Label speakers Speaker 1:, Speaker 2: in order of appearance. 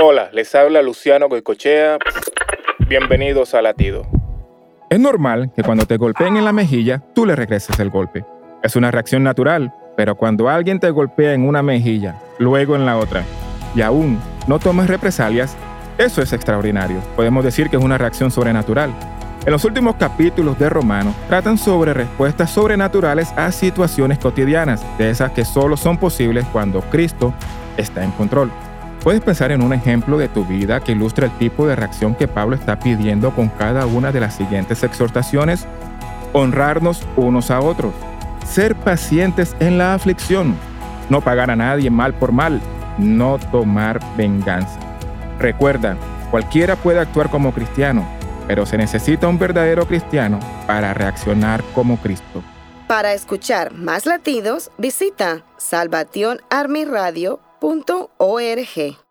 Speaker 1: Hola, les habla Luciano Goicochea. Bienvenidos a Latido.
Speaker 2: Es normal que cuando te golpeen en la mejilla, tú le regreses el golpe. Es una reacción natural, pero cuando alguien te golpea en una mejilla, luego en la otra, y aún no tomas represalias, eso es extraordinario. Podemos decir que es una reacción sobrenatural. En los últimos capítulos de Romano tratan sobre respuestas sobrenaturales a situaciones cotidianas, de esas que solo son posibles cuando Cristo está en control. Puedes pensar en un ejemplo de tu vida que ilustra el tipo de reacción que Pablo está pidiendo con cada una de las siguientes exhortaciones. Honrarnos unos a otros. Ser pacientes en la aflicción. No pagar a nadie mal por mal. No tomar venganza. Recuerda, cualquiera puede actuar como cristiano, pero se necesita un verdadero cristiano para reaccionar como Cristo.
Speaker 3: Para escuchar más latidos, visita salvationarmyradio.org.